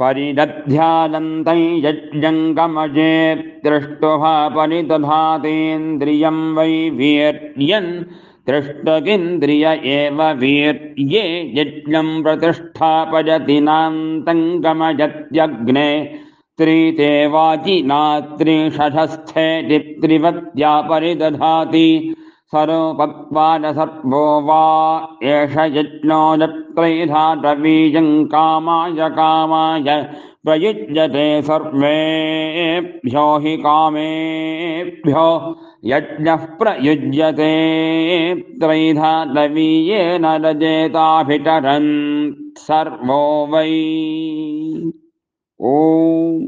परिदध्यादन्तं यज्ञङ्गमजे दृष्टुहा परिदधातेन्द्रियं वै वीर्यन् दृष्टगिन्द्रिय एव वीर्ये यज्ञं प्रतिष्ठापयति नान्तङ्गमयत्यग्ने परिदधाति सरोपत्वाद सर्वो वा एष यज्ञो द्रवीजं कामाय कामाय प्रयुज्यते सर्वेभ्यो हि कामेभ्यो यज्ञः प्रयुज्यते त्रैधा द्रवीयेन रजेताभितरन् सर्वो वै। ॐ